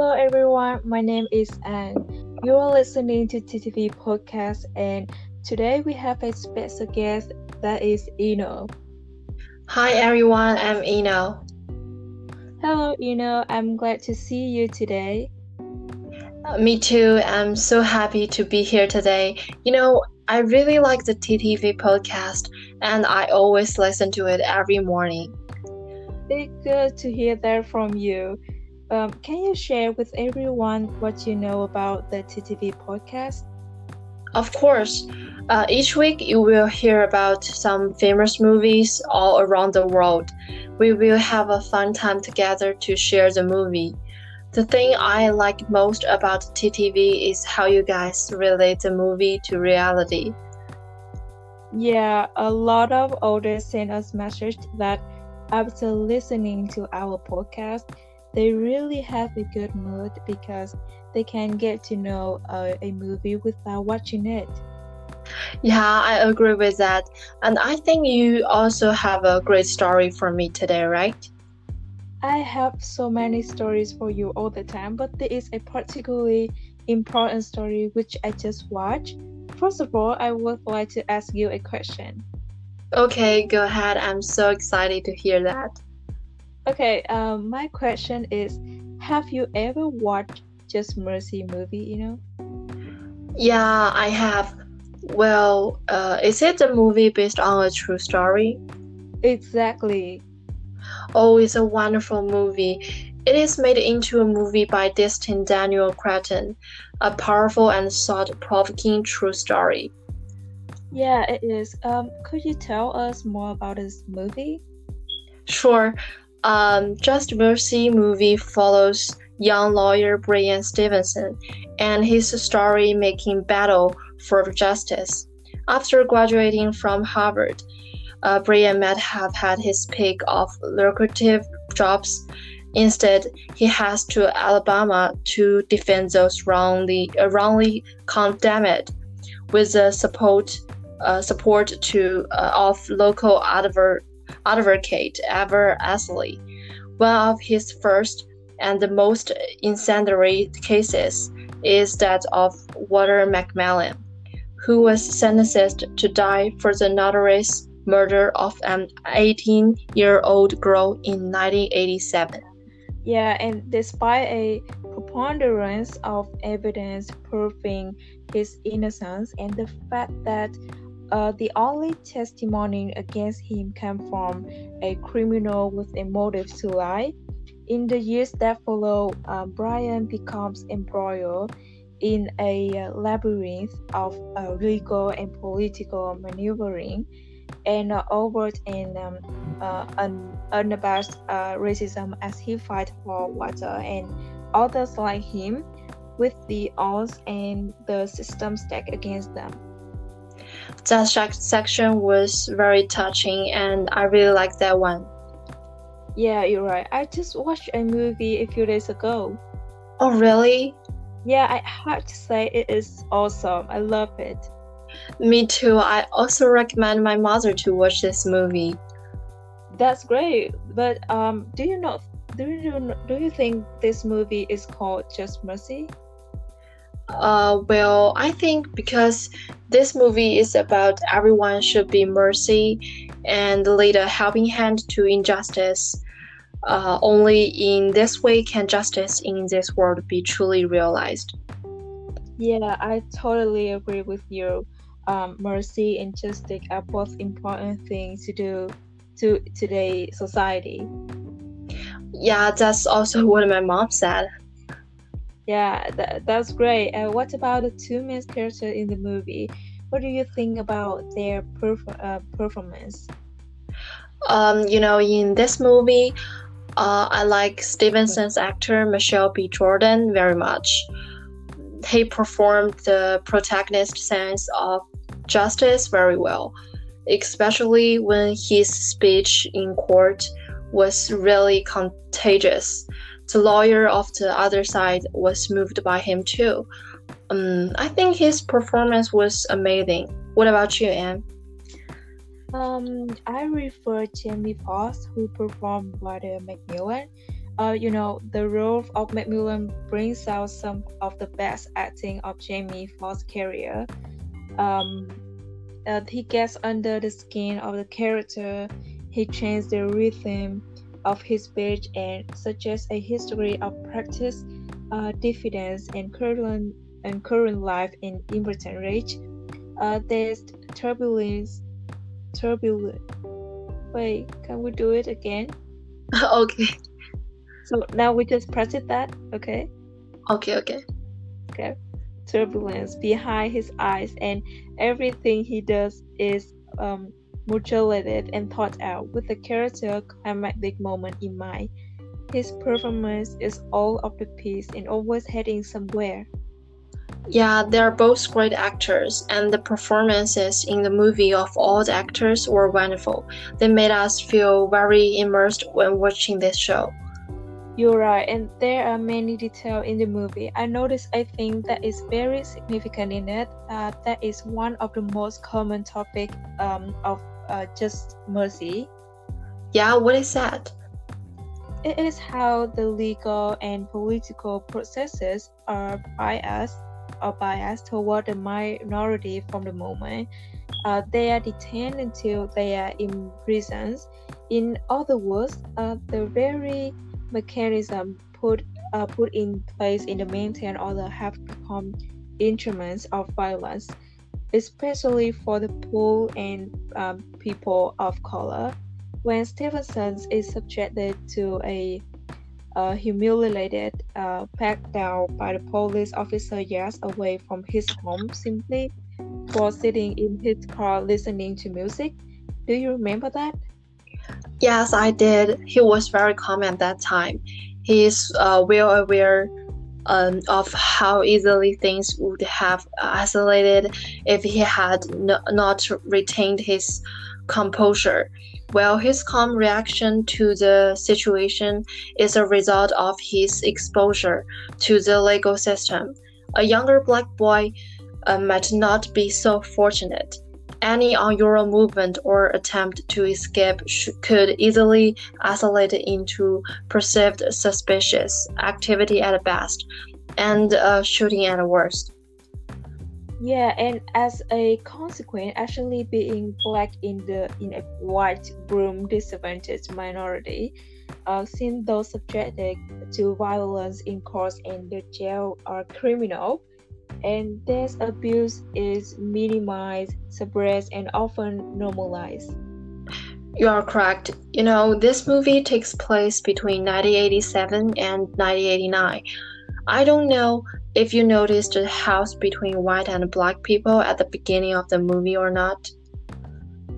Hello, everyone. My name is Anne. You are listening to TTV podcast, and today we have a special guest that is Eno. Hi, everyone. I'm Eno. Hello, Eno. I'm glad to see you today. Uh, me too. I'm so happy to be here today. You know, I really like the TTV podcast, and I always listen to it every morning. It's good to hear that from you. Um, can you share with everyone what you know about the TTV podcast? Of course. Uh, each week, you will hear about some famous movies all around the world. We will have a fun time together to share the movie. The thing I like most about TTV is how you guys relate the movie to reality. Yeah, a lot of audience send us message that after listening to our podcast, they really have a good mood because they can get to know uh, a movie without watching it. Yeah, I agree with that. And I think you also have a great story for me today, right? I have so many stories for you all the time, but there is a particularly important story which I just watched. First of all, I would like to ask you a question. Okay, go ahead. I'm so excited to hear that. Okay, um, my question is Have you ever watched Just Mercy movie, you know? Yeah, I have. Well, uh, is it a movie based on a true story? Exactly. Oh, it's a wonderful movie. It is made into a movie by Destin Daniel Cretton, a powerful and thought-provoking true story. Yeah, it is. Um, could you tell us more about this movie? Sure. Um, Just Mercy movie follows young lawyer Bryan Stevenson and his story making battle for justice. After graduating from Harvard, uh, Bryan might have had his pick of lucrative jobs. Instead, he has to Alabama to defend those wrongly, uh, wrongly condemned, with the support uh, support to uh, of local adver- advocate Eva Ansley. One of his first and the most incendiary cases is that of Walter McMillian, who was sentenced to die for the notorious murder of an 18 year old girl in 1987. Yeah, and despite a preponderance of evidence proving his innocence and the fact that uh, the only testimony against him came from a criminal with a motive to lie. In the years that follow, uh, Bryan becomes embroiled in a uh, labyrinth of uh, legal and political maneuvering and uh, overt and um, uh, un- unabashed racism as he fights for Walter and others like him with the odds and the system stacked against them that section was very touching and I really like that one. Yeah, you're right. I just watched a movie a few days ago. Oh, really? Yeah, I have to say it is awesome. I love it. Me too. I also recommend my mother to watch this movie. That's great. But um, do you know? Do you do you think this movie is called Just Mercy? Uh, well, I think because this movie is about everyone should be mercy and lead a helping hand to injustice. Uh, only in this way can justice in this world be truly realized. Yeah, I totally agree with you. Um, mercy and justice are both important things to do to today's society. Yeah, that's also what my mom said. Yeah, that, that's great. Uh, what about the two main characters in the movie? What do you think about their uh, performance? Um, you know, in this movie, uh, I like Stevenson's actor Michael B. Jordan very much. He performed the protagonist sense of justice very well, especially when his speech in court was really contagious the lawyer of the other side was moved by him too. Um, I think his performance was amazing. What about you, Anne? Um, I refer Jamie Foxx, who performed Walter McMillian. uh, you know, the role of McMillian brings out some of the best acting of Jamie Foxx's career. Um, uh, he gets under the skin of the character. He changes the rhythm of his speech and suggests a history of practice, uh, diffidence, and current and current life in Inverton Rage. Uh, there's turbulence, turbulent. Wait, can we do it again? okay. So now we just press it that, okay? Okay, okay. Okay. Turbulence behind his eyes, and everything he does is um, modulated and thought out with the character climactic moment in mind. His performance is all of the piece and always heading somewhere. Yeah, they are both great actors, and the performances in the movie of all the actors were wonderful. They made us feel very immersed when watching this show. You're right, and there are many details in the movie. I noticed I think that is very significant in it. Uh, that is one of the most common topic um, of uh, Just Mercy. Yeah, what is that? It is how the legal and political processes are biased or biased toward the minority from the moment uh, they are detained until they are in prisons. In other words, uh, the very mechanism put uh, put in place in the maintain order have become instruments of violence, especially for the poor and um, people of color. When Stevenson is subjected to a uh, humiliated, uh, packed down by the police officer years away from his home simply for sitting in his car listening to music. Do you remember that? Yes, I did. He was very calm at that time. He's uh, well aware um, of how easily things would have isolated if he had not retained his composure. Well, his calm reaction to the situation is a result of his exposure to the legal system. A younger black boy uh, might not be so fortunate. Any unusual movement or attempt to escape could easily isolate into perceived suspicious activity at best and uh, shooting at worst. Yeah, and as a consequence, actually being black in the in a white broom disadvantaged minority, uh, since those subjected to violence in courts and the jail are criminal, and this abuse is minimized, suppressed, and often normalized. You are correct. You know, this movie takes place between 1987 and 1989. I don't know if you noticed the house between white and black people at the beginning of the movie or not.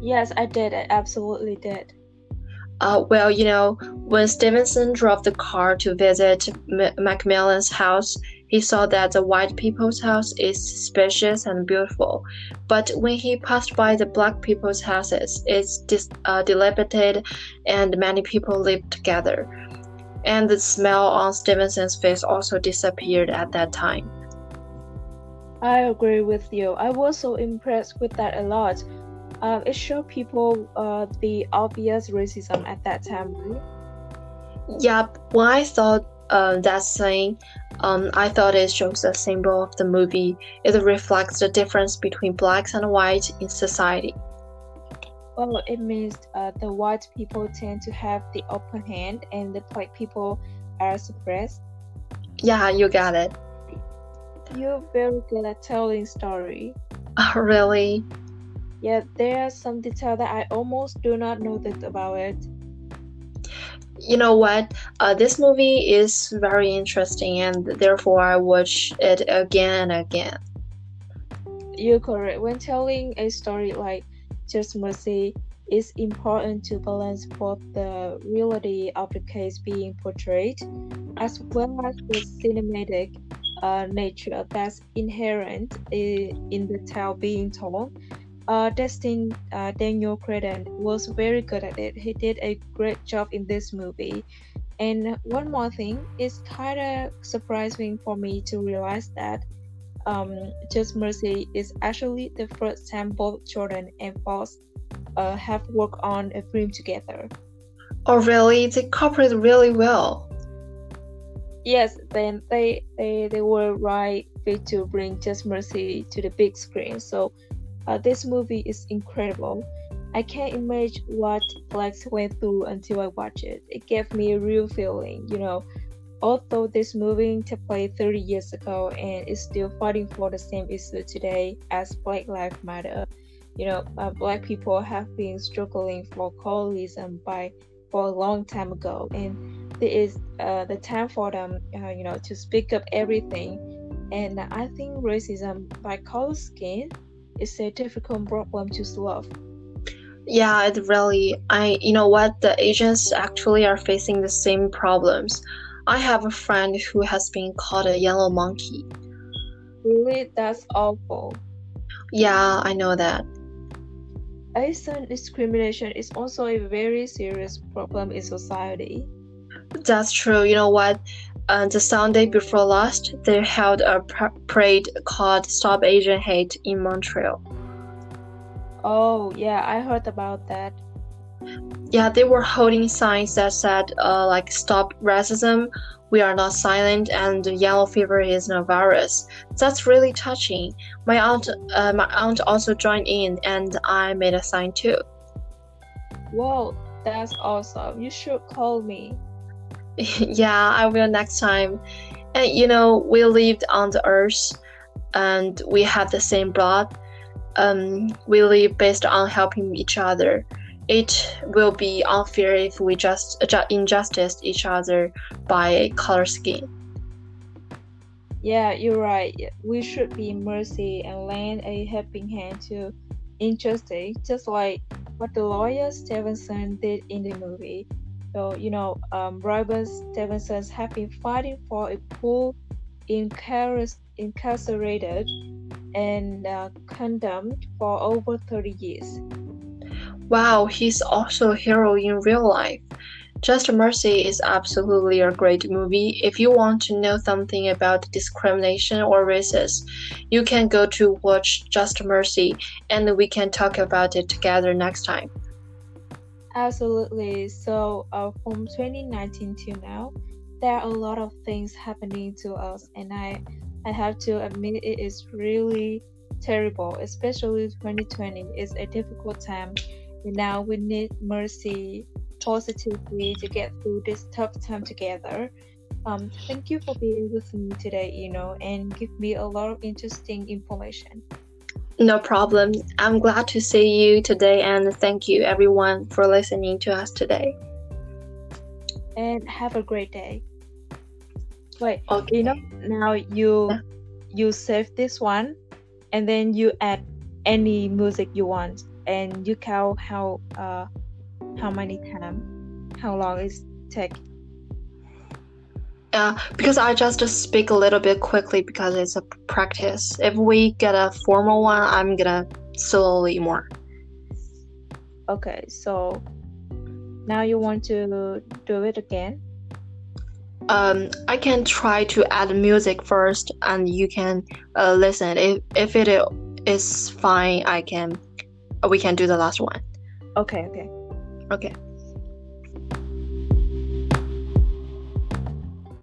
Yes, I did. I absolutely did. Uh, well, you know, when Stevenson drove the car to visit M- McMillian's house, he saw that the white people's house is spacious and beautiful. But when he passed by the black people's houses, it's dis- uh, dilapidated and many people live together and the smile on Stevenson's face also disappeared at that time. I agree with you. I was so impressed with that a lot. Uh, it showed people uh, the obvious racism at that time. Right? Yep. When I saw uh, that scene, um, I thought it shows a symbol of the movie. It reflects the difference between blacks and whites in society. Well, it means uh, the white people tend to have the upper hand and the black people are suppressed. Yeah, you got it. You're very good at telling story. Oh, really? Yeah, there are some detail that I almost do not know that about it. You know what? Uh, this movie is very interesting, and therefore I watch it again and again. You're correct. When telling a story like just mercy, it's important to balance both the reality of the case being portrayed as well as the cinematic uh, nature that's inherent in, in the tale being told. Uh, Destin uh, Daniel Cretton was very good at it. He did a great job in this movie. And one more thing, it's kind of surprising for me to realize that um, Just Mercy is actually the first time both Jordan and Foxx uh, have worked on a film together. Oh, really? They cooperate really well. yes, then they they they were right fit to bring Just Mercy to the big screen. So uh, this movie is incredible. I can't imagine what Flex went through until I watched it. It gave me a real feeling, you know. Although this movie took place 30 years ago and is still fighting for the same issue today as Black Lives Matter, you know, uh, Black people have been struggling for colorism by for a long time ago, and this is uh, the time for them, uh, you know, to speak up everything. And I think racism by color skin is a difficult problem to solve. Yeah, it really. I, you know what, the Asians actually are facing the same problems. I have a friend who has been called a yellow monkey. Really, that's awful. Yeah, I know that. Asian discrimination is also a very serious problem in society. That's true. You know what? Uh, the Sunday before last, they held a parade called Stop Asian Hate in Montreal. Oh, yeah, I heard about that. Yeah, they were holding signs that said, uh, like, stop racism, we are not silent, and yellow fever is no virus. That's really touching. My aunt, uh, my aunt also joined in, and I made a sign too. Wow, that's awesome. You should call me. yeah, I will next time. And you know, we lived on the earth, and we have the same blood um, we live based on helping each other. It will be unfair if we just injustice each other by color skin. Yeah, you're right. We should be mercy and lend a helping hand to injustice, just like what the lawyer Stevenson did in the movie. So, you know, um, Robert Stevenson has been fighting for a poor, incarcerated and uh, condemned for over 30 years. Wow, he's also a hero in real life. Just Mercy is absolutely a great movie. If you want to know something about discrimination or racism, you can go to watch Just Mercy and we can talk about it together next time. Absolutely. So, uh, from 2019 to now, there are a lot of things happening to us, and I I have to admit it is really terrible, especially 2020 is a difficult time. And now we need mercy positively to get through this tough time together. Um, thank you for being with me today, you know, and give me a lot of interesting information. No problem. I'm glad to see you today, and thank you everyone for listening to us today. And have a great day. Wait, okay. you know, now you you save this one, and then you add any music you want, and you count how uh how many time, how long it take. Yeah, because I just speak a little bit quickly because it's a practice. If we get a formal one, I'm gonna slowly more. Okay, so now you want to do it again? um, I can try to add music first, and you can uh, listen. If if it is fine, I can we can do the last one. Okay. Okay. Okay.